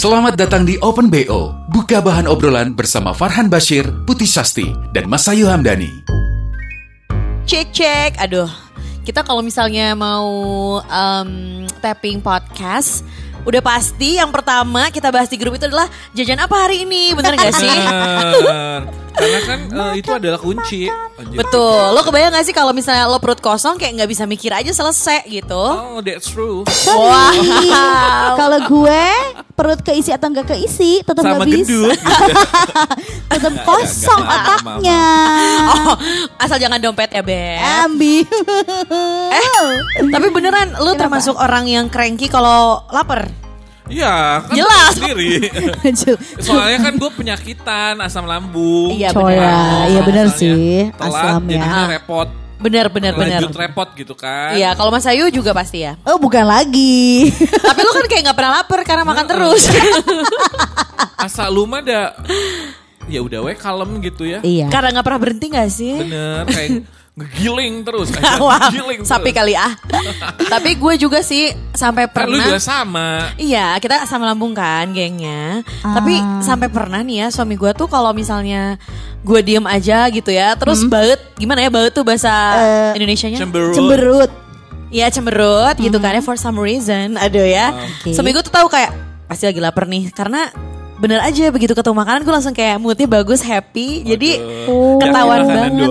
Selamat datang di Open BO. Buka bahan obrolan bersama Farhan Bashir, Putih Sasti, dan Mas Ayu Hamdani. Cek cek, aduh. Kita kalau misalnya mau um, tapping podcast, udah pasti yang pertama kita bahas di grup itu adalah jajan apa hari ini, bener gak sih? Bener. Karena kan eh, itu adalah kunci. Anjir. Betul. Lo kebayang gak sih kalau misalnya lo perut kosong kayak nggak bisa mikir aja selesai gitu? Oh, that's true. Wah. Kalau gue perut keisi atau enggak keisi tetap Sama nggak bisa. gendut. tetap kosong enggak, enggak, otaknya. Oh, asal jangan dompet ya, Beb. Ambi. Eh, tapi beneran lu termasuk orang yang cranky kalau lapar? Iya, kan Jelas. sendiri. Soalnya kan gue penyakitan asam lambung. Iya, Coy, bener. ya. Iya, Misalnya sih, Telat asam ya. repot. Bener, bener, bener. Lanjut repot gitu kan. Iya, kalau Mas Ayu juga pasti ya. Oh bukan lagi. Tapi lu kan kayak nggak pernah lapar karena makan terus. Asal lu mah ada ya udah we kalem gitu ya. iya. karena nggak pernah berhenti gak sih? Bener kayak ngegiling terus. Wah, ngegiling sapi terus. kali ah. Tapi gue juga sih sampai Kan lu pernah. juga sama. Iya, kita sama lambung kan gengnya. Tapi sampai pernah nih ya suami gue tuh kalau misalnya gue diem aja gitu ya, terus baut gimana ya baut tuh bahasa Indonesianya? Cemberut. Cemberut. Iya cemberut gitu kan ya for some reason, aduh ya. Oke. Suami gue tuh tahu kayak pasti lagi lapar nih karena bener aja begitu ketemu makanan gue langsung kayak moodnya bagus happy jadi ketahuan Makanan banget.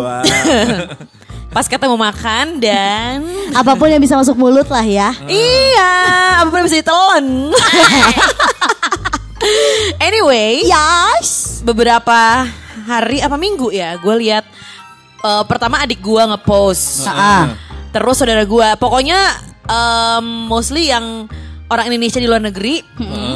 pas ketemu makan dan Apa pun yang bisa masuk mulut lah ya. iya apa bisa ditelan anyway Yes. beberapa hari apa minggu ya gue lihat eh, pertama adik gue ngepost Ah. terus saudara gue pokoknya em, mostly yang orang Indonesia di luar negeri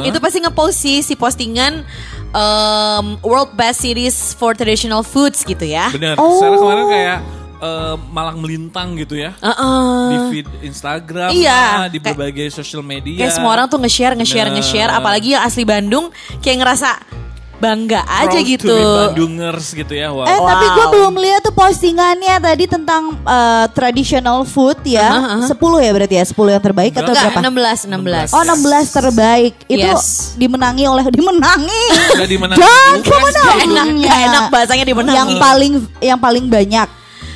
itu pasti ngepost sih si postingan em, World Best Cities for Traditional Foods gitu ya Bener. Oh. Sekarang kemarin kayak eh, malang melintang gitu ya. Heeh. Di feed Instagram, Iya, lah, di kayak- berbagai social media. Kayak semua orang tuh nge-share, nge-share, Bener. nge-share. Apalagi yang asli Bandung kayak ngerasa bangga aja Proud gitu. To be Bandungers gitu ya. Wow. Eh tapi gue Wow. belum lihat tuh postingannya tadi tentang eh, traditional food ya. Aha, aha. 10 ya berarti ya, 10 yang terbaik atau Enggak, berapa? 16, 16. Oh 16 terbaik Itu Yes. dimenangi oleh Dimenangi Udah dimenangi. Dan Bukan Enak, gak enak bahasanya dimenangi. Yang paling Yang paling banyak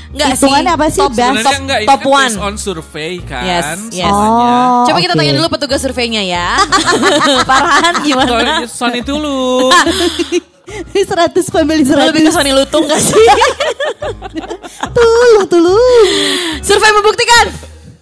Enggak hitungannya apa sih? Top, Best top, enggak, ini top kan one. based on survey kan. Yes, yes. Oh, Coba kita oke. tanya dulu petugas surveinya ya. Farhan gimana? Soalnya Sony dulu. 100 family Lu lebih ke 100 Sony Lutung gak sih? Tulung tulung Survei membuktikan.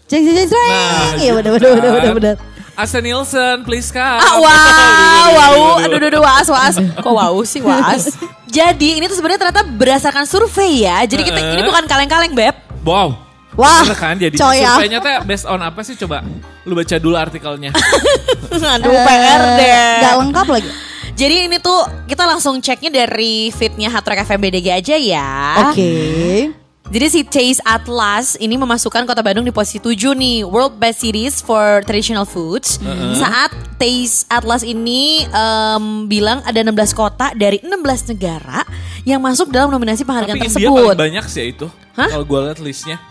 Ceng ceng ceng ceng Nah, Iya gitu bener bener bener kan. bener bener Asa Nielsen, please come. Ah, wow, wow, aduh, aduh, aduh, waas, waas. Kok wow sih, waas. Jadi ini tuh sebenarnya ternyata berdasarkan survei ya. Jadi kita ini bukan kaleng-kaleng, Beb. Wow. Wah, Bener kan jadi coy ya. surveinya teh based on apa sih coba? Lu baca dulu artikelnya. Aduh, PR deh. Eh, Gak lengkap lagi Jadi ini tuh kita langsung ceknya dari fitnya Hard Rock FM BDG aja ya. Oke Jadi si Taste Atlas ini memasukkan kota Bandung di posisi 7 nih World Best Cities for Traditional Foods. Saat Taste Atlas ini em, bilang ada 16 kota dari 16 negara yang masuk dalam nominasi penghargaan Tapi India tersebut. paling banyak sih itu. Hah? Kalau gue liat listnya.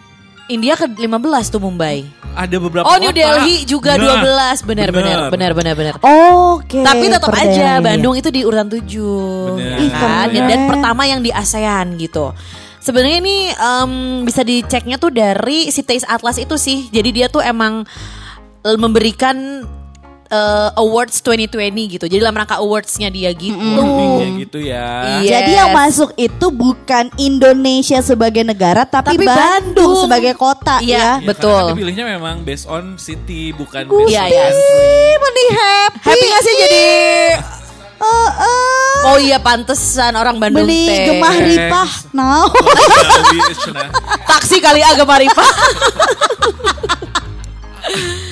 India ke 15 tuh Mumbai. Ada beberapa Oh New kota. Delhi juga Nah, 12 benar benar benar benar benar. Oke Tapi tetap aja. Bandung itu di urutan 7 Bener. ya kan? Dan pertama yang di ASEAN gitu. Sebenarnya ini em, bisa diceknya tuh dari si Taste Atlas itu sih. Jadi dia tuh emang eh, memberikan eh, awards 2020 gitu. Jadi dalam rangka awardsnya dia gitu. Rankingnya gitu ya. Iya. Jadi yang masuk itu bukan Indonesia sebagai negara tapi, Tapi Bandung, Bandung. sebagai kota Iya. ya. Ya, betul. Karena dipilihnya memang based on city bukan Gusti, based Iya, on iya. country. mending happy. Happy gak sih jadi Eh, eh. Oh iya pantesan orang Bandung Beli teh. gemah ripah. Nah. Bali, Cina. Taksi kali ah gemah ripah.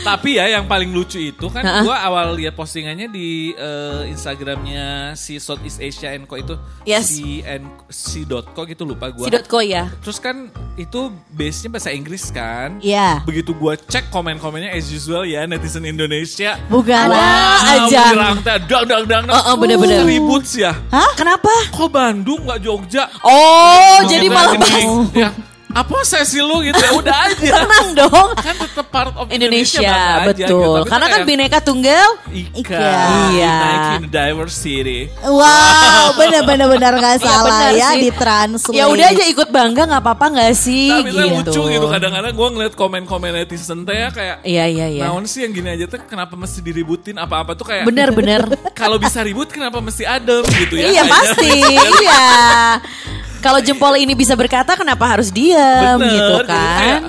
Tapi ya yang paling lucu itu kan gua awal lihat postingannya di eh, Instagramnya si Southeast Asia Co itu Yes. si N- si .co gitu lupa gua. Si Dotco ya. Terus kan itu base-nya bahasa Inggris kan. Iya. Begitu gua cek komen-komennya as usual ya netizen Indonesia. Bukan. Ah, aja. menyerang teh, dang dang dang. Oh, oh, bener-bener. Ribut sih ya. Hah? Kenapa? Kok Bandung nggak Jogja? Oh, jadi malah bahas Ya, apa sesi lu gitu ya udah aja. tenang dong. kan tetap part of Indonesia, aja betul. gitu. Tapi Karena kan bineka tunggal. Ika, Ika. Iya. Nike Diversity. Wow, benar-benar benar nggak Iya, salah benar ya sih. ditranslate. Ya udah aja ikut bangga nggak apa-apa nggak sih? Tapi tuh gitu. lucu gitu kadang-kadang gue ngeliat komen-komen netizen teh ya kayak Iya iya iya. Naon sih yang gini aja tuh kenapa mesti diributin apa-apa tuh kayak Bener bener. kalau bisa ribut kenapa mesti adem gitu ya iya kayaknya. pasti. iya. Kalau jempol ini bisa berkata kenapa harus diam Bener, gitu kan?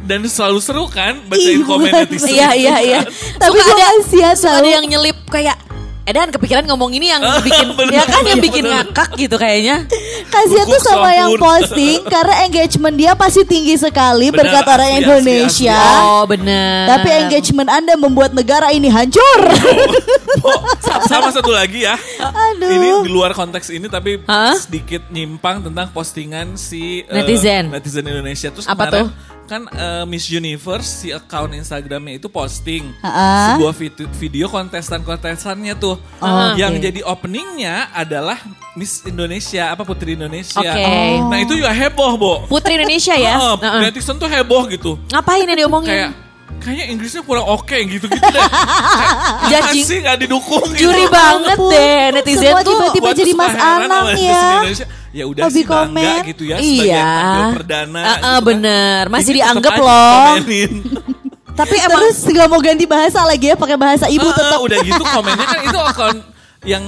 dan selalu seru kan bacain Ih, komen netizen Iya iya iya. Tapi Suka gue ada tau. ada yang nyelip kayak Edan kepikiran ngomong ini yang bikin Bener, ya kan yang bener, bikin bener. ngakak gitu kayaknya. Kasihan tuh sama yang posting karena engagement dia pasti tinggi sekali Benar, berkat orang asli, asli, Indonesia. Oh bener. Tapi engagement Anda membuat negara ini hancur. Oh, sama satu lagi ya. Aduh. Ini di luar konteks ini tapi Hah? sedikit nyimpang tentang postingan si eh, Netizen. netizen Indonesia. Terus Apa kemarin tuh? Kan eh, Miss Universe si account Instagramnya itu posting Ha-ha. sebuah video, video kontestan-kontestannya tuh. Oh, yang oke. jadi openingnya adalah Miss Indonesia apa Putri Indonesia. Oke. Nah itu ya heboh, Bo. Putri Indonesia ya. Heeh, Heeh. netizen tuh heboh gitu. Ngapain yang diomongin? Kayak kayaknya Inggrisnya kurang oke gitu-gitu deh. Judging. sih nggak didukung gitu. Juri banget ampun. deh netizen Semua tuh. tiba-tiba jadi Mas Anang ya. Ya udah Hobi sih bangga komen. gitu ya sebagai Iya. tampil perdana. Ah, ah, gitu kan. bener. Masih Jadi dianggap loh. Tapi emang Terus nggak mau ganti bahasa lagi ya pakai bahasa ibu Ah, ah, tetap. udah gitu komennya kan itu akun yang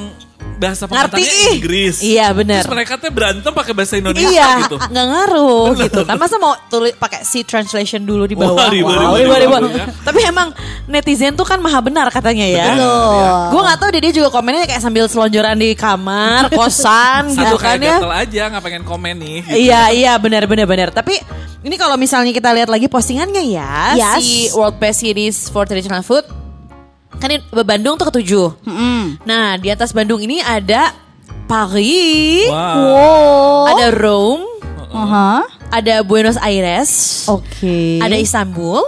bahasa ih. Inggris. Iya bener. Terus mereka tuh berantem pakai bahasa Indonesia Iya, gitu. nggak ngaruh gitu kan. Masa mau tulis pakai si translation dulu di bawah. Wah, Wow, ribet, ribet, ribet. ya. Tapi emang netizen tuh kan maha benar katanya ya. Betul. Gue nggak tahu dia juga komennya kayak sambil selonjoran di kamar, kosan gitu kan ya. gatel aja nggak pengen komen nih. gitu. Iya iya benar benar benar. Tapi ini kalau misalnya kita lihat lagi postingannya ya Yes. si World Best Series for Traditional Food kan ini Bandung tuh ketujuh. Nah di atas Bandung ini ada Paris, Wow. Wow. ada Rome, Aha. ada Buenos Aires, Oke. ada Istanbul,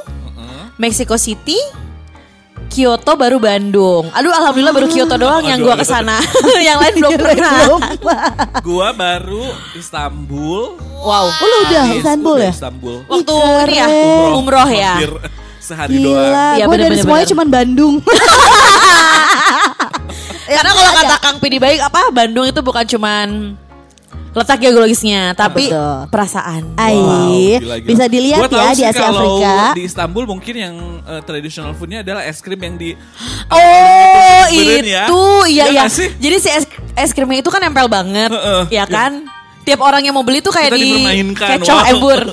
Mexico City. Kyoto baru Bandung. Aduh alhamdulillah baru Kyoto doang yang gua aduh. ke sana. yang lain belum pernah. Gua baru Istanbul. Wow. Oh, lu udah Istanbul udah ya? Istanbul. Waktu ini ya keren. umroh ya. Hampir sehari doang. Gila, Iya, gue bener, dari semuanya cuman Bandung. Karena kalau kata Kang Pidi baik apa Bandung itu bukan cuman letak geologisnya, tapi Betul. perasaan. Ai, gila, gila. bisa dilihat Gua ya di Asia kalau Afrika. Di Istanbul mungkin yang eh, traditional foodnya adalah es krim yang di Oh ya? itu iya Iya iya. nggak sih? Jadi si es, es krimnya itu kan nempel banget, Heeh. ya kan? Tiap orang yang mau beli tuh kayak Kita di kecoh wow. embur.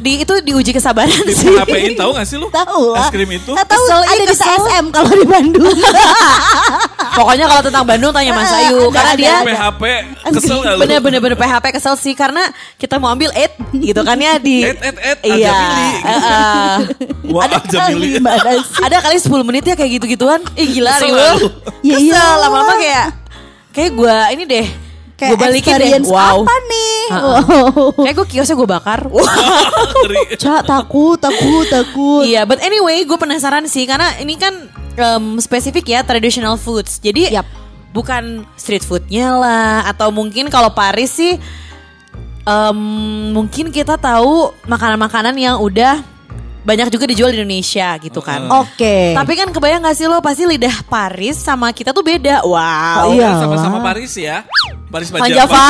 Di itu diuji kesabaran di sih. PHP-in tahu gak sih lu? Tahu lah. Es krim itu? Tahu Kesel, iya, ada di kesel. TSM kalau di Bandung. Pokoknya kalau tentang Bandung tanya Mas Ayu Ada, karena ada, dia ada. PHP kesel gak lu? bener-bener bener PHP kesel sih karena kita mau ambil it gitu kan ya di Et, et, et, iya. Wah, ada kali ada kali 10 menit ya kayak gitu-gituan ih gila nggak lu? Ya kesel iyalah. lama-lama kayak kayak gue ini deh Kayak gue balikin deh experience wow apa nih? Wow. kayak gue kiosnya gue bakar Ngeri. Cak takut, takut, takut. iya but anyway gue penasaran sih karena ini kan em, spesifik ya traditional foods jadi Yap. bukan street foodnya lah atau mungkin kalau Paris sih em, mungkin kita tahu makanan-makanan yang udah banyak juga dijual di Indonesia gitu kan. Oke. Tapi kan kebayang gak sih lo pasti lidah Paris sama kita tuh beda. Wow. Iya. Sama-sama Paris ya. Paris Panjava. Java.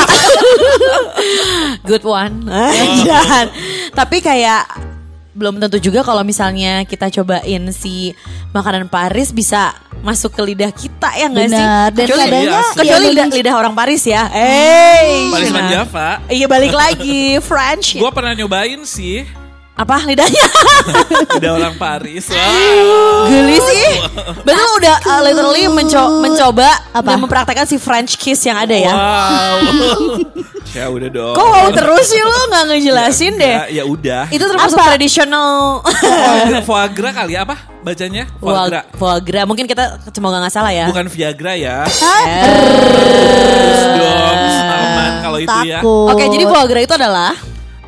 Good one. Jangan. Tapi kayak belum tentu juga kalau misalnya kita cobain si makanan Paris bisa masuk ke lidah kita ya nggak sih? Benar. Dan Kecuali, kadangnya Iya sih. kecuali lidah, lidah orang Paris ya. Hey. Paris. Panjava. Iya balik lagi French. Gue pernah nyobain sih. Apa lidahnya? Udah orang Paris. Wah. Geli sih. Betul udah uh, literally menco- mencoba Apa? dan mempraktekkan si French kiss yang ada ya. Wow. ya udah dong. Kok wow terus sih lo nggak ngejelasin deh? Ya, ya udah. Itu termasuk tradisional foie gras, foie gras kali ya, apa bacanya? Foie gras. foie gras. Mungkin kita semoga nggak salah ya. Bukan Viagra ya. Terus dong, aman kalau itu ya. Oke, jadi foie gras itu adalah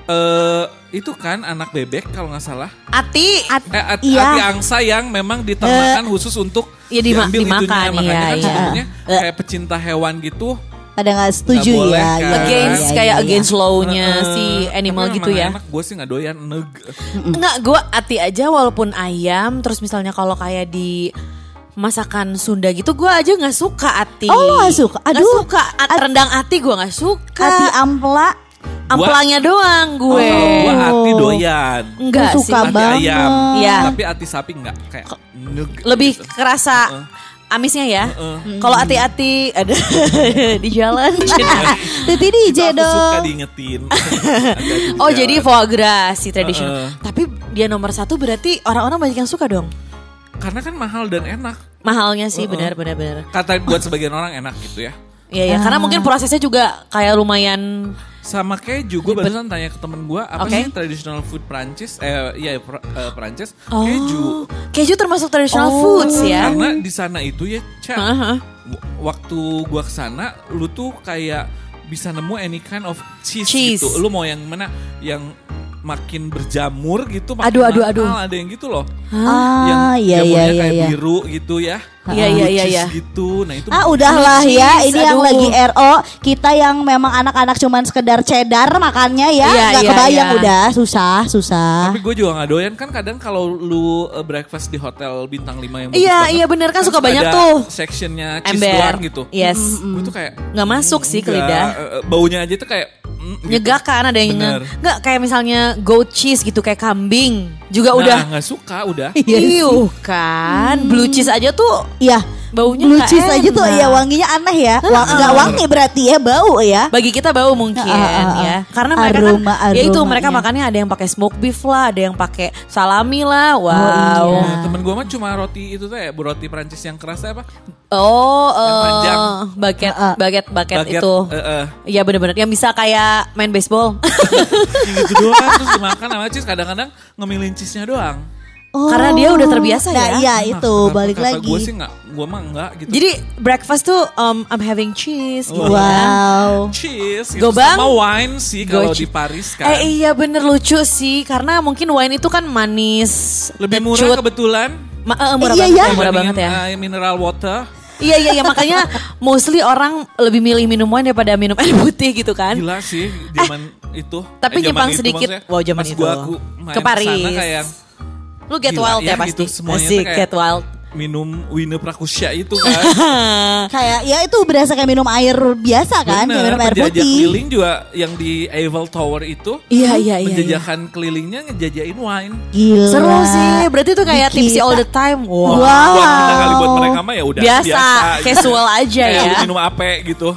Eh itu kan anak bebek kalau nggak salah. ati Eh, at- Iya. hati angsa yang memang diternakan khusus untuk Iya, dima- diambil itunya. dimakan, Makanya iya, kan iya. sebenarnya Eh. kayak pecinta hewan gitu. pada nggak setuju Nggak boleh, ya, kan? ya, against ya, kayak ya, ya. against law-nya Eh, si animal gitu ya. Enak, gue sih nggak doyan. Neg. Enggak, gue ati aja walaupun ayam. Terus misalnya kalau kayak di masakan Sunda gitu, gue aja nggak suka ati. Oh, lo nggak suka? Nggak Aduh. suka. A- rendang ati gue nggak suka. Hati ampla Amplangnya doang gue. Oh, gue hati doyan. Enggak sih. suka Hati banget. ayam. Iya. Tapi hati sapi nggak kayak neg. Lebih kerasa amisnya ya. Kalau ati-ati ada di jalan. Titi Itu DJ aku suka dong. diingetin. Oh di jadi jalan. foie gras si traditional. Heeh. Tapi dia nomor satu berarti orang-orang banyak yang suka dong. Karena kan mahal dan enak. Mahalnya sih benar benar benar. Kata buat sebagian orang enak gitu ya. Iya ya, karena mungkin prosesnya juga kayak lumayan Sama keju, gue barusan tanya ke temen gue apa Oke. sih traditional food Prancis? Eh, iya Pr- eh, Prancis. Oh. Keju. Keju termasuk traditional Oh. foods ya. Karena di sana itu ya, Ca, Heeh. w- waktu gua ke sana, lu tuh kayak bisa nemu any kind of cheese, Cheese. gitu. Lu mau yang mana? Yang makin berjamur gitu, makin Aduh, aduh, aduh. Ada yang gitu loh. Ah, yang iya iya jamurnya iya kayak iya. biru gitu ya. Iya, iya, iya, Cheese iya. gitu. Nah, itu Ah udahlah Cheese, ya ini yang aduh. lagi RO kita yang memang anak-anak cuman sekedar cheddar makannya ya Iya, nggak iya, kebayang iya. udah susah susah. Tapi gue juga gak doyan kan kadang kalau lu uh, breakfast di hotel bintang 5 yang bagus Iya, banget, iya bener kan suka banyak ada tuh. Sectionnya cheese Ember. doang gitu. Yes. Gue tuh kayak Nggak masuk sih ke lidah. eh, eh, Baunya aja tuh kayak mm, gitu. Nyegak kan ada yang nggak kayak misalnya goat cheese gitu kayak kambing juga Nah, udah nggak suka udah. Iuh kan blue cheese aja tuh Iya. Baunya cheese aja tuh ya wanginya aneh ya. Wang, nggak wangi berarti ya bau ya. bagi kita bau mungkin Ah, ah, ah. ya karena mereka Aroma- kan ya itu mereka makannya ada yang pakai smoke beef lah ada yang pakai salami lah wow iya. Nah, temen gue mah cuma roti itu tuh ya, roti Prancis yang keras apa? oh Yang eh, panjang. baget baget baget itu eh, eh. Iya bener-bener yang bisa kayak main baseball gitu doang terus dimakan sama cheese kadang-kadang ngemilin cheese-nya doang. Karena dia udah terbiasa nah, ya. Iya Nah, itu kata- balik kata lagi. Gue sih nggak, gue mah enggak gitu. Jadi breakfast tuh um, I'm having cheese gitu ya. Wow. cheese gitu. Gobang. sama wine sih kalau di. Paris kan. Eh iya bener lucu sih karena mungkin wine itu kan manis, Lebih murah kecut. kebetulan. Ma- eh, murah Iya, banget, iya. ya, murah banget ya. eh, mineral water. Iya iya iya makanya mostly orang lebih milih minum wine daripada minum air putih gitu kan. Gila sih zaman itu. tapi Eh, zaman nyimpang itu sedikit. Wow, zaman Pas itu. gua aku main Ke Paris. sana kayak Lu get Gila, wild ya, ya pasti. gitu, semuanya Asik tuh kayak- get wild. minum Wine Prakusya itu kan. Kayak ya itu berasa kayak minum air biasa kan, kayak Bener, minum air penjajah putih. keliling juga yang di Eiffel Tower itu. Iya iya iya. iya. Menjajakan kelilingnya ngejajain wine. Gila. Seru sih. Berarti tuh kayak tipsy all the time. Wow. Wow. Buat kita kali buat mereka mah ya udah Biasa, biasa. gitu. casual aja Kayak ya. minum ape gitu.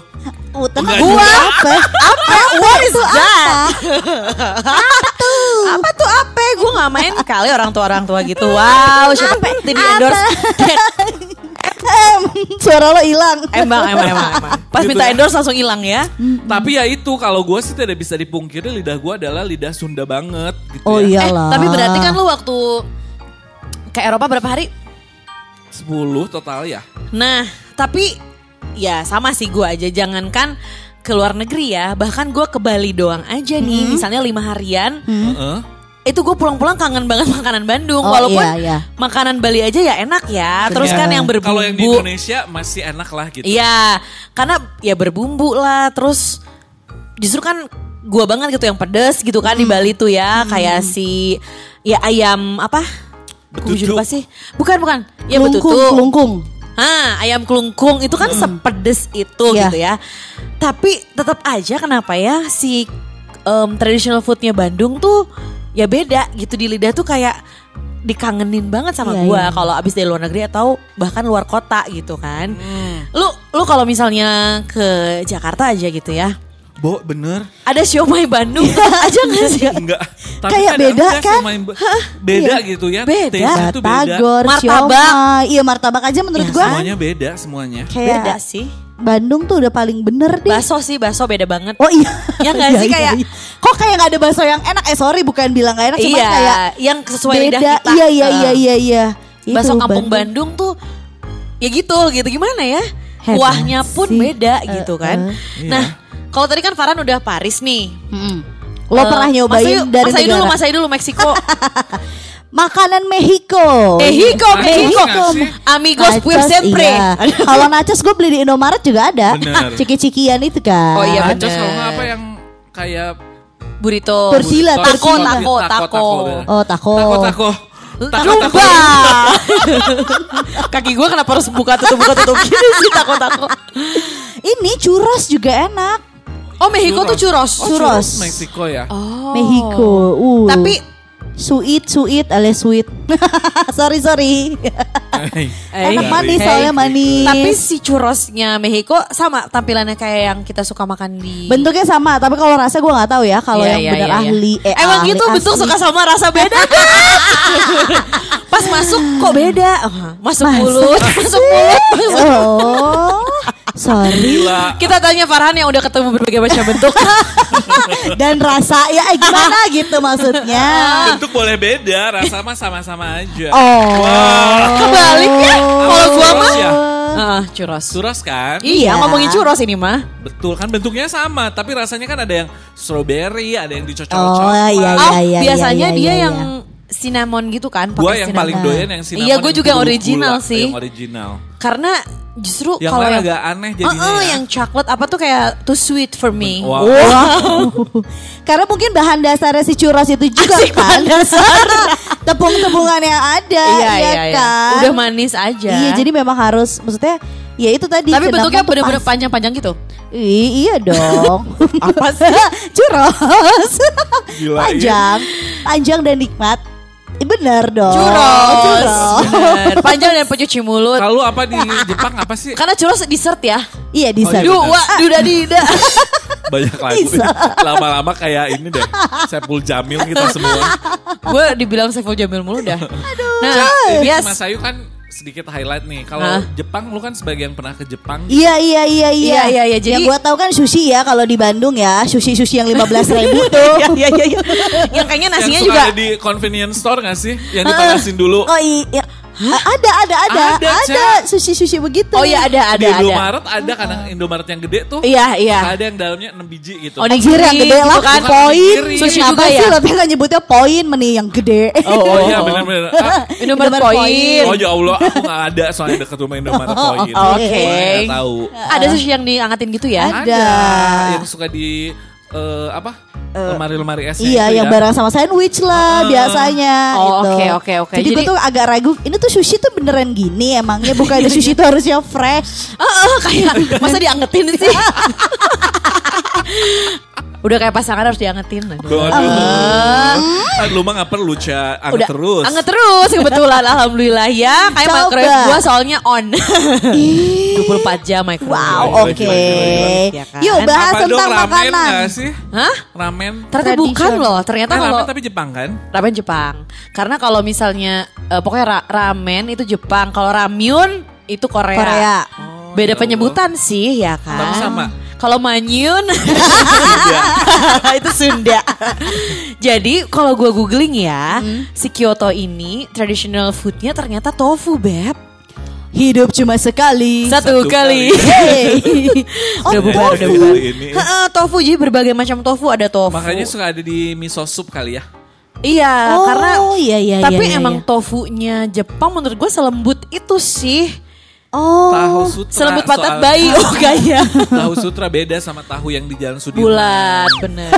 Enggak gua juga. apa? Apa? What is that? Apa tuh apa? Gue gak main kali orang tua orang tua gitu. Wow, siapa tim endorse? Em, suara lo hilang. emang emang emang emang. Pas Gitu minta ya. endorse langsung hilang ya. Tapi ya itu kalau gue sih tidak bisa dipungkiri lidah gue adalah lidah Sunda banget gitu Oh ya. iyalah. Eh, tapi berarti kan lu waktu ke Eropa berapa hari? 10 total ya. Nah, tapi ya sama sih gue aja. Jangankan ke luar negeri ya, bahkan gue ke Bali doang aja nih. Misalnya lima harian, Heeh. itu gue pulang-pulang kangen banget makanan Bandung. Oh, Walaupun iya, iya. makanan Bali aja ya enak ya. Terus kan yang berbumbu. Kalau yang di Indonesia masih enak lah gitu. Iya, karena ya berbumbu lah. Terus justru kan gua banget gitu yang pedes gitu kan di Bali tuh ya, kayak si ya ayam apa? Aku Betutu. lupa sih. Bukan bukan. Ya Kelungkung, betutu. kelungkung. Ah, ayam kelungkung itu kan sepedes itu Iya. gitu ya. Tapi tetap aja kenapa ya si em, traditional foodnya Bandung tuh ya beda gitu di lidah tuh kayak dikangenin banget sama Iya, gua iya. kalau abis dari luar negeri atau bahkan luar kota gitu kan. Hmm. Lu lu kalau misalnya ke Jakarta aja gitu ya. Bo, bener. Ada siomay Bandung aja gak sih? Enggak. Tapi Kayak ada beda kan? beda Iya. gitu ya. Beda. Tuh beda. Batagor, Martabak. siomay. Iya martabak aja menurut Ya, gua Semuanya beda semuanya. kayak Beda sih. Bandung tuh udah paling bener deh. Baso sih, baso beda banget. Oh iya. Ya nggak Iya, sih, iya, kayak- iya. Kok kayak gak ada bakso yang enak? Eh sorry bukan bilang gak enak, cuma iya, kayak yang sesuai lidah beda. kita. Iya iya iya iya iya. Itu Baso kampung Bandung. tuh ya gitu, gitu gimana ya? Hebat Kuahnya pun sih. beda Eh, gitu kan. Iya. Nah, kalau tadi kan Farhan udah Paris nih. Lo Eh, pernah nyobain Ayu- dari Mas Ayu negara? dulu, Mas Ayu dulu Meksiko. Makanan Mexico. Mexico, Mexico. Amigos Puer Sempre. iya. Kalau nachos gue beli di Indomaret juga ada. Ciki-cikian itu kan. Oh iya, Nachos kalau apa yang kayak Burrito. Persila, burrito, Taco, taco, taco. Oh taco. Taco, taco. Lumba. Kaki gue kenapa harus buka tutup buka tutup gini sih tako-tako. Ini churros juga enak. Oh Mexico tuh churros. Oh, Churros. Meksiko ya. Oh. Mexico. Uh. Tapi sweet sweet alias sweet. sorry sorry. Eh, Enak manis hey. soalnya manis. Tapi si churrosnya Mexico sama tampilannya kayak yang kita suka makan di bentuknya sama, tapi kalau rasa gue nggak tahu ya. Kalau Iya, yang iya, benar iya, iya. ahli, eh, Emang ahli gitu bentuk asli. suka sama rasa beda Pas masuk kok beda Oh, Masuk mulut Masuk mulut masuk- Oh, sorry. Gila. Kita tanya Farhan yang udah ketemu berbagai macam bentuk Dan rasa ya eh, gimana gitu maksudnya. Bentuk boleh beda, rasa mah sama-sama aja. Oh. Kebalik ya Kalau gua mah Ya. Ah, churros Churros kan? Iya Iya. ngomongin churros ini mah Betul kan bentuknya sama, tapi rasanya kan ada yang strawberry, ada yang dicocok Oh, iya, iya. Oh iya, biasanya iya, dia iya, yang cinnamon gitu kan Gua pakai yang cinnamon. paling doyan yang cinnamon. Iya, gua yang juga yang original gula, sih. Yang original. Karena justru Yang kalau lain yang agak aneh jadinya Oh, oh, ya. yang coklat apa tuh kayak too sweet for me. Wow. Wow. Karena mungkin bahan dasarnya si churros itu juga Asik kan. bahan dasar. Tepung-tepungan yang ada, Iya, ya iya, iya. kan. Udah manis aja. Iya, jadi memang harus maksudnya ya itu tadi. tapi bentuknya bener-bener panjang-panjang gitu. Ih, iya dong. Apa sih? churros. Gila, panjang, panjang dan nikmat. Bener dong. Churros. Churros. Bener. Panjang dan pencuci mulut. Kalau apa di Jepang apa sih? Karena churros dessert ya. Iya di Oh, iya, bener. wah, duda dida. Banyak lagu. Lama-lama kayak ini deh. Sepul Jamil kita semua. Gue dibilang Saiful Jamil mulu dah. Nah, Ini yes. Mas Ayu kan sedikit highlight nih. Kalau Hah? Jepang lu kan sebagai yang pernah ke Jepang. Iya iya iya iya. Iya, iya, iya. Jadi- yang gua tahu kan sushi ya kalau di Bandung ya, sushi sushi yang 15 ribu tuh. Iya, iya, iya. Yang kayaknya nasinya yang suka juga ada di convenience store gak sih? Yang dipanasin dulu. Oh iya. Ada ada ada Ada, ada sushi sushi begitu. Oh iya ada ada di ada. Indomaret ada kadang Indomaret yang gede tuh. Iya, iya. Ada yang dalamnya 6 biji gitu. Anjir yang gede lah gitu kan. poin. Sushi juga sih ya? lo nggak nyebutnya poin meni yang gede. Oh, iya benar-benar. Ah, Indomaret Indomaret Point. Oh ya Allah, aku gak ada soalnya deket rumah Indomaret Point. Oke. Nggak tahu. Ada sushi yang diangkatin gitu ya? Ada. Ada yang suka di eh, apa? Lemari-lemari esnya Iya, itu yang ya. barang sama sandwich lah Ah. biasanya. Oh, gitu. oke, oke, oke. Jadi, gue Jadi- tuh agak ragu. Ini tuh sushi tuh beneran gini emangnya bukan ada sushi tuh harusnya fresh. Heeh, kayak masa diangetin sih? Udah kayak pasangan harus diangetin. Aduh. Kan lu mah gak perlu Ca, anget Udah terus. Anget terus kebetulan alhamdulillah ya. Kayak Coba. microwave gua soalnya on. 24 jam microwave. Wow, oke. gila, Ya kan? Yuk bahas Apa dong tentang ramen makanan. gak sih? Hah? Ramen. Ternyata bukan Tradisional. loh. Ternyata Eh, kalau ramen tapi Jepang kan? ramen Jepang. Karena kalau misalnya eh, pokoknya ra- ramen itu Jepang, kalau ramyun itu Korea. Korea. Beda ya penyebutan sih ya kan. Tapi sama. Kalau manyun itu Sunda. Jadi kalau gue googling ya, si Kyoto ini traditional foodnya ternyata tofu beb. Hidup cuma sekali. Satu, Satu kali. kali. Hey. Udah Oh, bubar, udah tofu. bubar. Ini. Heeh, tofu jadi berbagai macam tofu ada tofu. Makanya suka ada di miso soup kali ya. Iya, Oh, karena iya, iya, tapi iya, iya, emang iya. tofunya Jepang menurut gue selembut itu sih. Oh. Tahu sutra. Selembut soalnya. bayi oh kayaknya. Tahu sutra beda sama tahu yang di Jalan Sudirman. Bulat bener.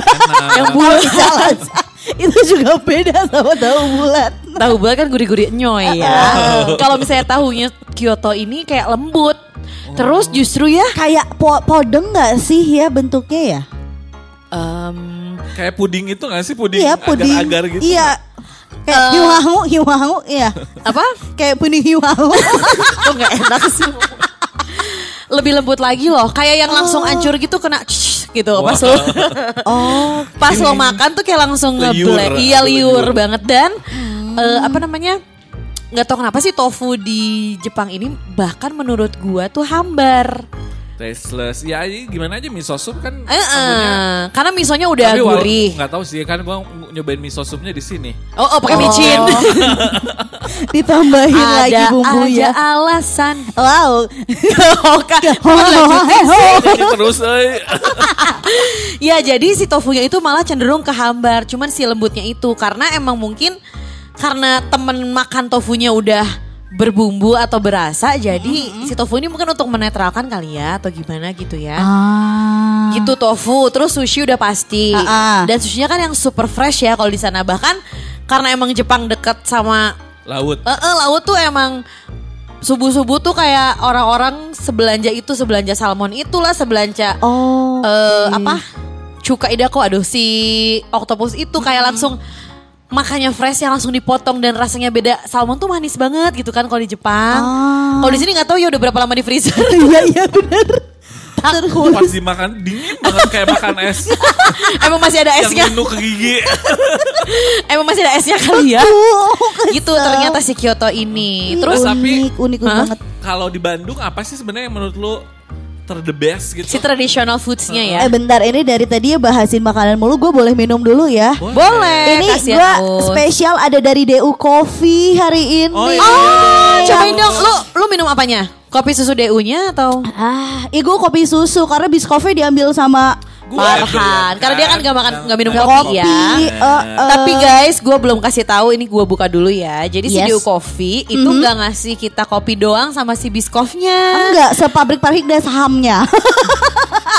Yang bulat. Jalan. itu juga beda sama tahu bulat. Tahu bulat kan gurih-gurih nyoy ya. Kalau misalnya tahunya Kyoto ini kayak lembut. Terus justru ya Kayak po podeng nggak sih ya bentuknya ya? em, Kayak puding itu gak sih? Puding Iya puding. agar-agar gitu. Iya. Kayak hiwangu, hiwangu, iya. apa? Kayak puding hiwangu. Kok nggak enak sih? Lebih lembut lagi loh. Kayak yang langsung hancur gitu kena gitu gitu pas lo Oh, pas lo makan tuh kayak langsung ngeblek iya liur, Liur. banget dan eh, apa namanya nggak tahu kenapa sih tofu di Jepang ini bahkan menurut gua tuh hambar Tasteless. Ya ini gimana aja miso soup kan Eh, sambalnya eh, karena misonya udah Tapi gurih nggak tahu sih kan gua nyobain miso soupnya di sini. oh, oh pakai micin ditambahin lagi ada bumbu aja ya. alasan Wow. oh, terus eh. Ya jadi si tofunya itu malah cenderung kehambar Cuman si lembutnya itu. Karena emang mungkin Karena temen makan tofunya udah berbumbu atau berasa Jadi si tofu ini mungkin untuk menetralkan kali ya Atau gimana gitu ya Ah. Gitu tofu Terus sushi udah pasti Ah, ah. Dan sushinya kan yang super fresh ya kalau di sana Bahkan karena emang Jepang deket sama laut. Eh, eh, laut tuh emang Subuh-subuh tuh kayak orang-orang sebelanja itu Sebelanja salmon itulah Sebelanja Oh. eh oke. apa cuka idako aduh si octopus itu kayak langsung makannya fresh yang langsung dipotong dan rasanya beda. Salmon tuh manis banget gitu kan kalau di Jepang. Ah. kalau di sini nggak tahu ya udah berapa lama di freezer. Iya iya benar. takut. Pas dimakan dingin banget kayak makan es. Emang masih ada yang esnya? minum ke gigi. emang masih ada esnya kali ya? Oh, gitu ternyata si Kyoto ini. Terus Terus? tapi- unik unik banget. Kalau di Bandung apa sih sebenarnya yang menurut lu ter the best gitu? si traditional foodsnya ya. Eh bentar ini dari tadi ya bahasin makanan mulu gue boleh minum dulu ya. boleh. Ini gue spesial ada dari DU Coffee hari ini. Oh, iya, oh cobain dong. Lu lu minum apanya? Kopi susu DU-nya atau? Ah, ya gue kopi susu karena bis coffee diambil sama Gua Farhan karena dia kan nggak makan nggak minum Nggak kopi, ya kopi. eh, eh. Tapi guys, gue belum kasih tahu ini gue buka dulu ya. Jadi si Yes. Dew Coffee itu nggak ngasih kita kopi doang sama si biskofnya. enggak sepabrik-pabrik dan sahamnya.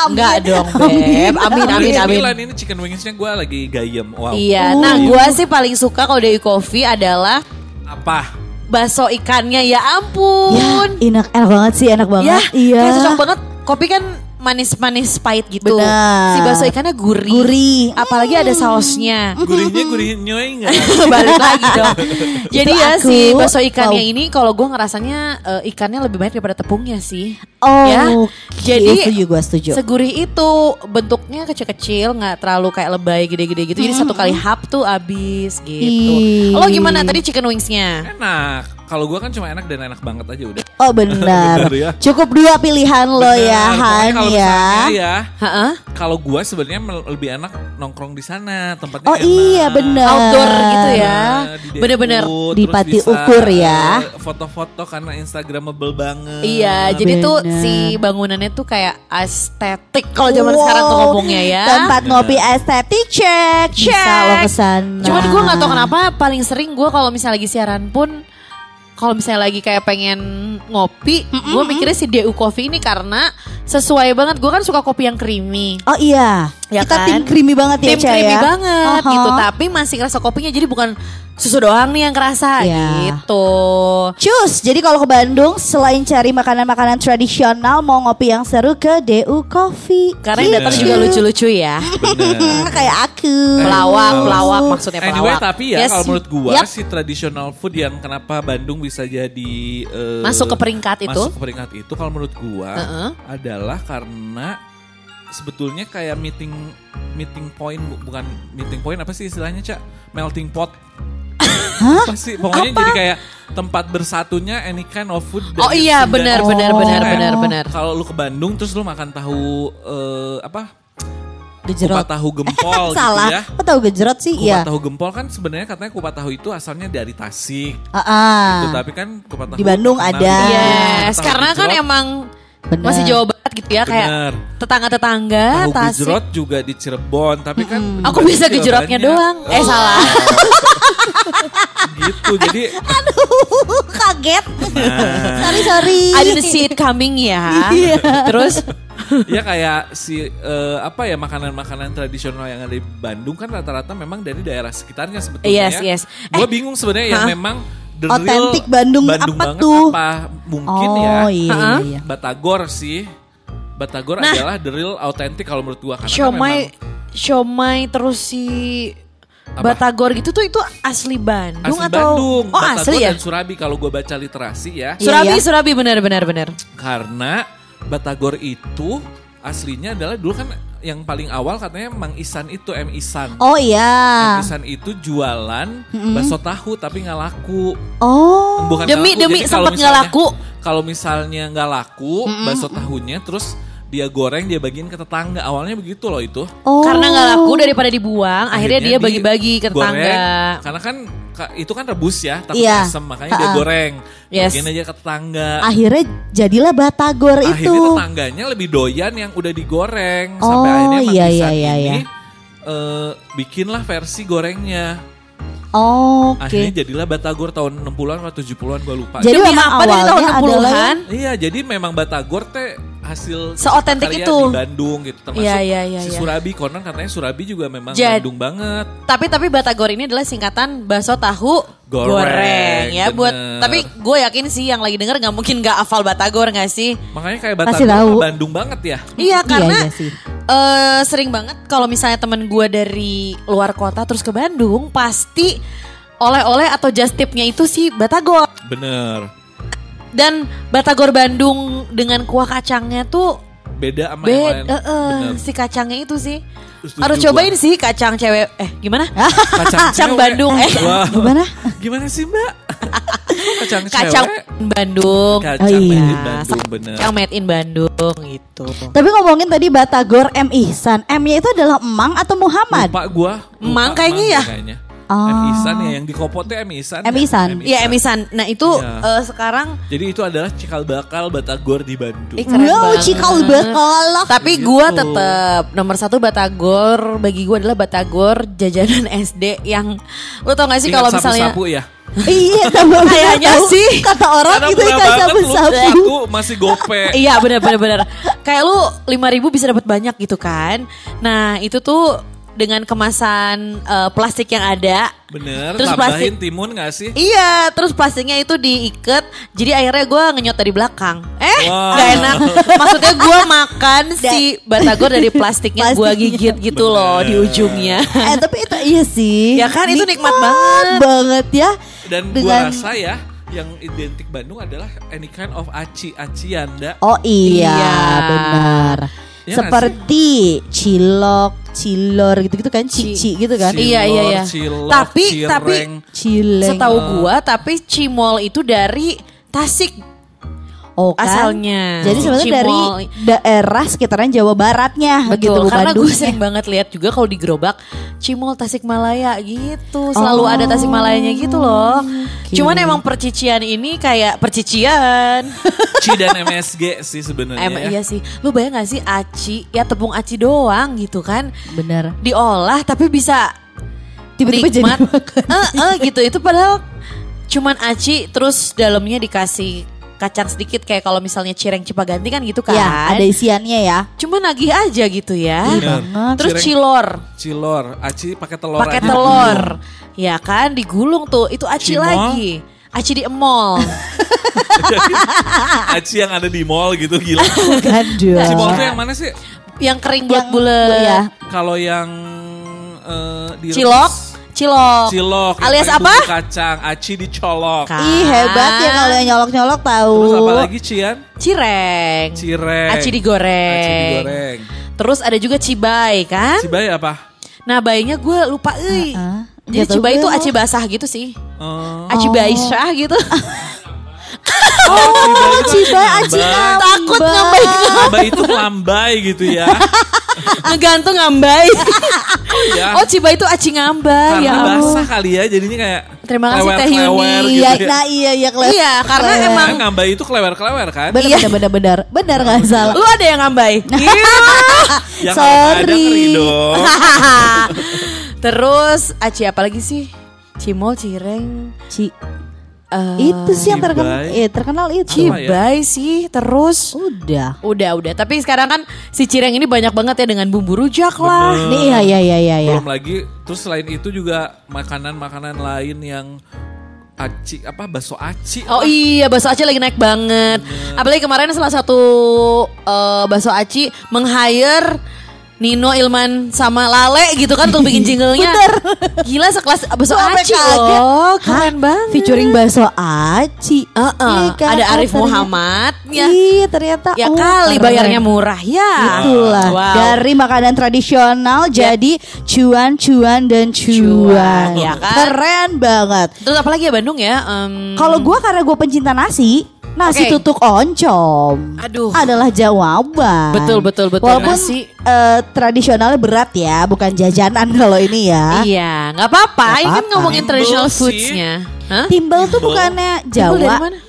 Enggak dong, Beb. Amin, amin, Ini amin. Milan, ini chicken wingsnya gue lagi gayem. Wow. Iya, nah gue sih paling suka kalau Dew Coffee adalah Apa? bakso ikannya. Ya ampun. ya, enak enak banget sih, enak Ya, banget. iya. kayak cocok banget. Kopi kan manis-manis pahit gitu. Benar. Si bakso ikannya gurih. Gurih. Apalagi ada sausnya. Gurihnya gurih nyoy nggak? balik lagi dong. Jadi Itu ya aku. si bakso ikannya Wow. ini kalau gue ngerasanya eh, ikannya lebih banyak daripada tepungnya sih. Oh, ya. oke, Jadi setuju gue setuju. segurih itu bentuknya kecil-kecil, nggak terlalu kayak lebay gede-gede gitu. Jadi satu kali hap tuh abis gitu. Lo gimana tadi chicken wingsnya? Enak. Kalau gue kan cuma enak dan enak banget aja udah. Oh benar. Benar ya. Cukup dua pilihan lo Bener. ya Han kalau ya. ya, Heeh. kalau gue sebenarnya lebih enak nongkrong di sana tempatnya Oh enak. iya benar. Outdoor gitu ya. Di Bener-bener. Di terus Pati bisa, Ukur ya. Foto-foto karena instagramable banget. Iya, jadi tuh Bener. si bangunannya tuh kayak estetik kalau zaman sekarang tuh Wow. ngomongnya ya. Tempat ngopi estetik cek. Bisa Cek. lo ke sana. Cuman gue nggak tahu kenapa paling sering gue kalau misalnya lagi siaran pun kalau misalnya lagi kayak pengen ngopi, gue mikirnya si DU Coffee ini karena sesuai banget. Gue kan suka kopi yang creamy. Oh iya. Ya Kita kan? tim creamy banget ya Tim creamy ya. banget Aha. gitu, tapi masih kerasa kopinya jadi bukan susu doang nih yang kerasa Iya. gitu. Cus, jadi kalau ke Bandung selain cari makanan-makanan tradisional mau ngopi yang seru ke DU Coffee. Karena yang datang Gitu. juga lucu-lucu ya. Bener. Kayak aku. Pelawak, pelawak maksudnya pelawak. Anyway tapi ya Yes. kalau menurut gua Yap. si traditional food yang kenapa Bandung bisa jadi eh, Masuk ke peringkat itu? Masuk ke peringkat itu kalau menurut gua Heeh. adalah karena sebetulnya kayak meeting meeting point bu- bukan meeting point apa sih istilahnya Cak? Melting pot. Apa sih? Pokoknya jadi kayak tempat bersatunya any kind of food Oh iya, benar, benar, benar, Kayak benar, benar. Kalau lu ke Bandung terus lu makan tahu eh, apa? Gejrot. Kupat tahu gempol gitu Salah. ya. Kok tahu gejrot sih? Kupat Iya. tahu gempol kan sebenarnya katanya kupat tahu itu asalnya dari Tasik. Ah, ah. Gitu, tapi kan kupat tahu Di Bandung ada. Bandung. Yes, Tahu karena kan gejrot, emang Bener. masih Jawa Barat gitu ya kayak Bener. tetangga-tetangga tahu Tasik. gejrot juga di Cirebon, tapi kan Aku bisa gejrotnya doang. Eh Oh, salah. sorry sorry. I didn't see it coming ya. Iya. Terus ya kayak si eh, apa ya makanan-makanan tradisional yang ada di Bandung kan rata-rata memang dari daerah sekitarnya sebetulnya. Yes, ya. yes. Gue Eh, bingung sebenarnya yang hah? memang the Otentik real Bandung apa banget tuh? apa mungkin oh, ya. iya, iya. Batagor sih. Batagor Nah. adalah the real authentic kalau menurut gua karena kan siomay memang siomay terus si Apa? Batagor gitu tuh itu asli Bandung asli atau Bandung, Oh, Batagor asli ya? dan Surabi kalau gua baca literasi ya. Iya, Surabi, iya. Surabi benar benar benar. Karena Batagor itu aslinya adalah dulu kan yang paling awal katanya Mang Isan itu M Isan. Oh iya. M Isan itu jualan bakso tahu tapi nggak laku. Oh. Bukan Demi- laku, demi sempet nggak laku. Kalau misalnya nggak laku bakso tahunya terus dia goreng dia bagiin ke tetangga. Awalnya begitu loh itu. Oh. Karena nggak laku daripada dibuang, akhirnya, dia bagi-bagi ke tetangga. Karena kan ka- itu kan rebus ya, takut Iya. asem makanya dia Ha-ha. goreng. Yes. Bagiin aja ke tetangga. Akhirnya jadilah batagor itu. Akhirnya tetangganya lebih doyan yang udah digoreng Oh, sampai akhirnya iya, iya, iya, ini iya. eh, bikinlah versi gorengnya. Oh, Oke. Akhirnya jadilah Batagor tahun 60-an atau 70-an gue lupa. Jadi memang apa dari tahun awalnya 60-an? adalah Iya, jadi memang Batagor teh hasil Seotentik itu. di Bandung gitu termasuk Iya, iya, iya, si iya. Surabi konon katanya Surabi juga memang Jad- Bandung banget. Tapi tapi batagor ini adalah singkatan bakso tahu Goreng, goreng, ya buat. bener. Tapi gue yakin sih yang lagi denger nggak mungkin nggak hafal batagor nggak sih? Makanya kayak Batagor tahu. ke Bandung banget ya. Iya karena iya sih. eh, sering banget kalau misalnya temen gue dari luar kota terus ke Bandung pasti oleh-oleh atau just tipnya itu sih batagor. Bener. Dan batagor Bandung dengan kuah kacangnya tuh Beda sama yang lain. beda. eh, Bener. si kacangnya itu sih. Setuju Harus gua. cobain sih kacang cewek. Eh gimana? Kacang, Kacang cewek. Bandung. Eh. Wah, Gimana? gimana sih mbak? Kacang, Kacang cewek. Bandung. Kacang Oh, iya. made in Bandung bener. Kacang made in Bandung gitu. Tapi ngomongin tadi batagor M Ihsan. M-nya itu adalah Emang atau Muhammad? Lupa gua. lupa Emang kayaknya ya? Kayaknya. Oh. M Isan ya yang di Kopotnya M Isan. M. ya? Ihsan. Iya emisan. Nah itu Iya. eh, sekarang Jadi itu adalah cikal bakal Batagor di Bandung. Keren Wow, banget. cikal bakal. Tapi Gitu. gua tetap nomor satu Batagor bagi gua adalah Batagor jajanan SD yang lo tau gak sih kalau misalnya sapu-sapu ya. Iya, tambah Kayaknya sih. Kata orang Karena itu ikan sapu-sapu. satu masih gope. Iya benar benar benar. Kayak lu 5000 bisa dapat banyak gitu kan. Nah, itu tuh dengan kemasan eh, plastik yang ada. Bener, Terus tambahin plastik- timun gak sih? Iya, terus plastiknya itu diikat. Jadi akhirnya gue ngenyot dari belakang. Eh, Wow. gak enak. Maksudnya gue makan si batagor dari plastiknya gue Plastiknya. gigit gitu loh di ujungnya. Eh tapi itu iya sih. Ya kan, itu nikmat banget. banget ya. Dan Dengan- gua rasa ya yang identik Bandung adalah any kind of aci acian anda. Oh iya, Iya. benar. Nggak Seperti cilok, cilor gitu-gitu kan, cici gitu kan. Ci- Iya, iya, iya. Cilok, Tapi- tapi- cireng. Cileng. Setahu gue, tapi cimol itu dari Tasik oh, kan? asalnya. Jadi sebenarnya dari daerah sekitaran Jawa Baratnya gitu Betul, loh karena gue sering banget lihat juga kalau di gerobak Cimol Tasikmalaya gitu, selalu Oh, ada Tasikmalayanya gitu loh. oke. Cuman emang percician ini kayak percician. Ci dan MSG sih sebenarnya. Em, ya. iya sih, lu bayang gak sih aci, ya tepung aci doang gitu kan, Bener. diolah tapi bisa Tiba-tiba jadi makan. Eh, eh, gitu, itu padahal cuman aci terus dalamnya dikasih kacang sedikit kayak kalau misalnya cireng cipaganti kan gitu kan. Ya, ada isiannya ya. Cuma nagih aja gitu ya. Iya banget. Terus Cireng- cilor. Cilor, aci pakai telur pakai aja. telur. Ya kan digulung tuh, itu aci Cimol? lagi. Aci di emol. Aci yang ada di mall gitu gila. Bukan dong. Cimol tuh yang mana sih? yang kering Yang- bulat-bulat. ya. Kalau yang eh, di Cilok, cilok. Cilok. Alias apa? Kacang, aci dicolok. Kan. Ih hebat ya kalau yang nyolok-nyolok tahu. Terus apa lagi Cian? Cireng. Cireng. Aci digoreng. Aci digoreng. Terus ada juga cibai kan? Cibai apa? Nah bayinya gue lupa euy. Heeh. Jadi cibai itu aci basah gitu sih. Oh, Aci baisyah gitu. Oh, cibai aci ngambang. Takut ngambai Cibai itu lambai gitu ya. ngegantung ngambai. ya. oh cibai itu aci ngambai Karena ya basah kali ya jadinya kayak Terima kasih, Teh Yuni. gitu Iya, ya. nah iya iya kelihatan. Iya, karena Kelihatan. emang- ngambai itu klewer-klewer kan? bener Iya. bener bener bener bener nggak salah. Lu ada yang ngambai? Iya. Ada Sorry. dong. Terus aci apa lagi sih? Cimol, cireng, Ci, eh, itu sih yang terkenal, eh, terkenal itu. Cibai. ya? cibai sih. Terus Udah. udah udah. Tapi sekarang kan si cireng ini banyak banget ya dengan bumbu rujak lah. Bener. Nih iya iya iya iya. iya. Belum lagi terus selain itu juga makanan-makanan lain yang aci apa bakso aci. Oh iya, bakso aci lagi naik banget. Apalagi kemarin salah satu eh, bakso aci meng-hire Nino, Ilman sama Lale gitu kan untuk bikin jinglenya. Gila sekelas bakso Sampai aci loh. Keren banget. Featuring Bakso Aci. Heeh. Iya kan? Ada Arif ternyata- Muhammad ya. Iya ternyata. Ya oh, kali keren. bayarnya murah ya. Itulah Wow. dari makanan tradisional jadi cuan cuan dan cuan. Cuan, ya kan? Keren banget. Terus apalagi ya Bandung ya? Em, Kalau gua karena gue pencinta nasi, nasi Oke. tutuk oncom Aduh. adalah jawaban. Betul, betul, betul. Walaupun Nasi. eh, tradisionalnya berat ya, bukan jajanan kalau ini ya. Iya, nggak apa-apa. Ini kan ngomongin traditional Timbel sih. foodsnya. Hah? Timbel tuh bukannya Timbel dari Jawa. mana?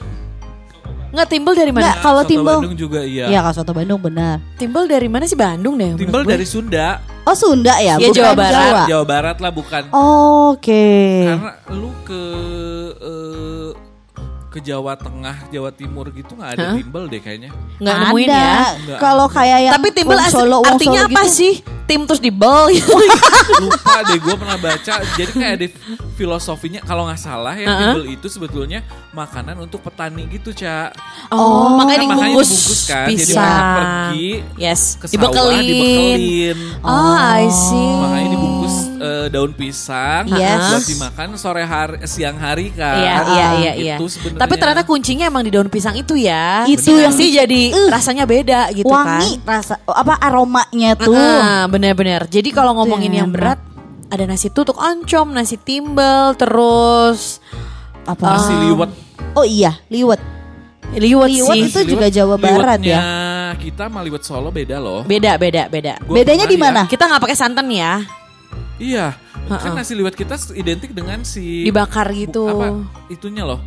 Nggak timbel dari mana? Nggak, kalau Soto timbel. Bandung juga iya. Iya, kalau soto Bandung benar. Timbel dari mana sih Bandung deh? Timbel dari Sunda, Oh Sunda ya, Iya, bukan Jawa Barat. Jawa. Jawa Barat lah bukan. Oke. Karena lu ke ke Jawa Tengah, Jawa Timur gitu nggak ada timbel deh kayaknya. Nggak nemuin Ada. ya. Kalau kayak yang Tapi timbel wong as- Solo, wong artinya Solo apa gitu. sih? Tim terus dibel gitu. Lupa deh gue pernah baca. Jadi kayak ada filosofinya kalau nggak salah ya Uh-uh. timbel itu sebetulnya makanan untuk petani gitu, Cak. Oh, makanya Kan makanya dibungkus, dibungkus kan. Jadi pisang. mereka pergi yes, ke sawah dibekelin. dibekelin. Oh, I see. Makanya dibungkus eh, daun pisang Yes. buat dimakan sore hari siang hari kan. Iya, iya, iya, iya. Itu sebenarnya. Tapi ternyata kuncinya emang di daun pisang itu ya. Itu Bener. yang sih jadi Uh, rasanya beda gitu Wangi kan. rasa apa aromanya tuh. Ah, bener-bener. Jadi kalau ngomongin yang berat, ada nasi tutuk oncom, nasi timbel, terus Apa? nasi liwet. Oh iya, liwet. liwet Liwet sih. itu juga Jawa Barat liwetnya ya. kita sama liwet Solo beda loh. Beda, beda, beda. Gua Bedanya di mana? Kita nggak pakai santan ya, Iya, kan Ha-ha. nasi liwet kita identik dengan si dibakar bu- gitu. apa itunya loh,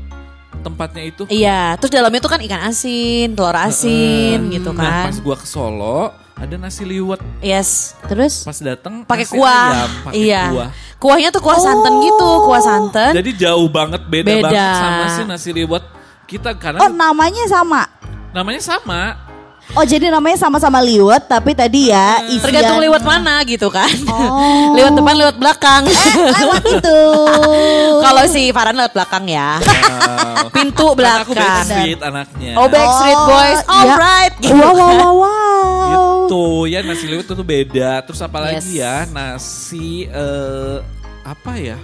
tempatnya itu. Iya, terus dalamnya tuh kan ikan asin, telur asin gitu Nah, kan. pas gua ke Solo ada nasi liwet. Yes, Terus Pas datang pakai kuah. ayam, pakai iya. kuah. Kuahnya tuh kuah santan gitu, kuah santan. Jadi jauh banget beda, Beda. banget sama si nasi liwet kita karena Oh namanya sama. namanya sama. Oh jadi namanya sama-sama liwet tapi tadi ya isian Tergantung lewat mana gitu kan. Oh. lewat depan, lewat belakang. lewat itu. Kalau si Farhan lewat belakang ya. Wow. Pintu Kan aku belakang. backstreet anaknya. Oh Backstreet Oh, Boys, iya. alright. Gitu Wow wow kan. wow wow. Gitu ya nasi liwet itu tuh beda. Terus apa lagi Yes. ya? Nasi eh apa ya?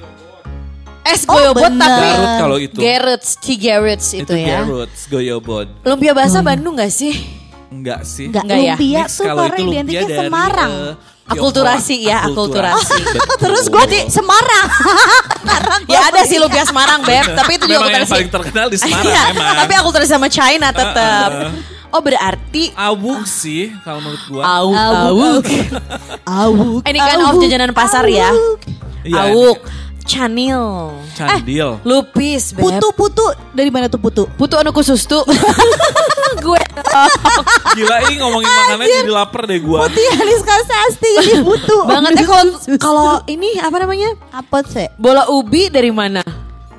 Es Oh, goyobot bener. tapi Garut kalau itu. Garrett's, Ci Garrett's itu, ya. Garrot's, goyobot. Lumpia basah Bandung gak sih? Enggak sih. Enggak, Enggak ya? lumpia Mix tuh kalau karena itu lumpia identiknya dari, Semarang. eh, Akulturasi ya, akulturasi. Betul. Terus gue di Semarang. Ya ada sih lumpia Semarang Beb, tapi itu juga akulturasi. paling terkenal di Semarang Iya, memang. tapi akulturasi sama China tetap. Oh berarti Awuk sih kalau menurut gua. Awuk, awuk. Awuk. Ini kan awuk, of jajanan pasar ya. awuk. Iya, Awuk, canil, Candil. lupis, Beb. Putu putu dari mana tuh putu? Putu anu khusus tuh. Gue Gila ini ngomongin makanan jadi lapar deh gua. Putih Hanis Kasasti jadi putu. banget ya kalau kalau ini apa namanya? apa sih? Bola ubi dari mana?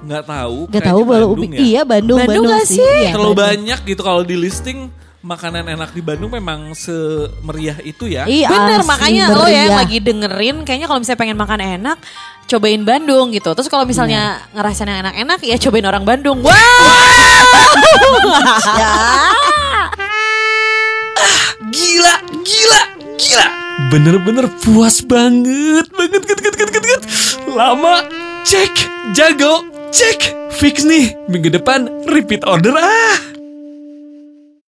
Nggak tahu. Gak tahu Bandung ubi. ya. Iya Bandung Bandung Bandung, nggak sih. sih? Iya, Terlalu Bandung. banyak gitu kalau di listing makanan enak di Bandung memang semeriah itu ya. Iya, Bener makanya lo ya yang meriah. lagi dengerin kayaknya kalau misalnya pengen makan enak cobain Bandung gitu. Terus kalau misalnya ngerasain yang enak-enak ya cobain orang Bandung. Wah. Ya. Gila, gila, gila. Bener-bener puas banget, banget, banget, banget, banget, banget. Lama, cek, jago, cek. Fix nih, minggu depan repeat order ah.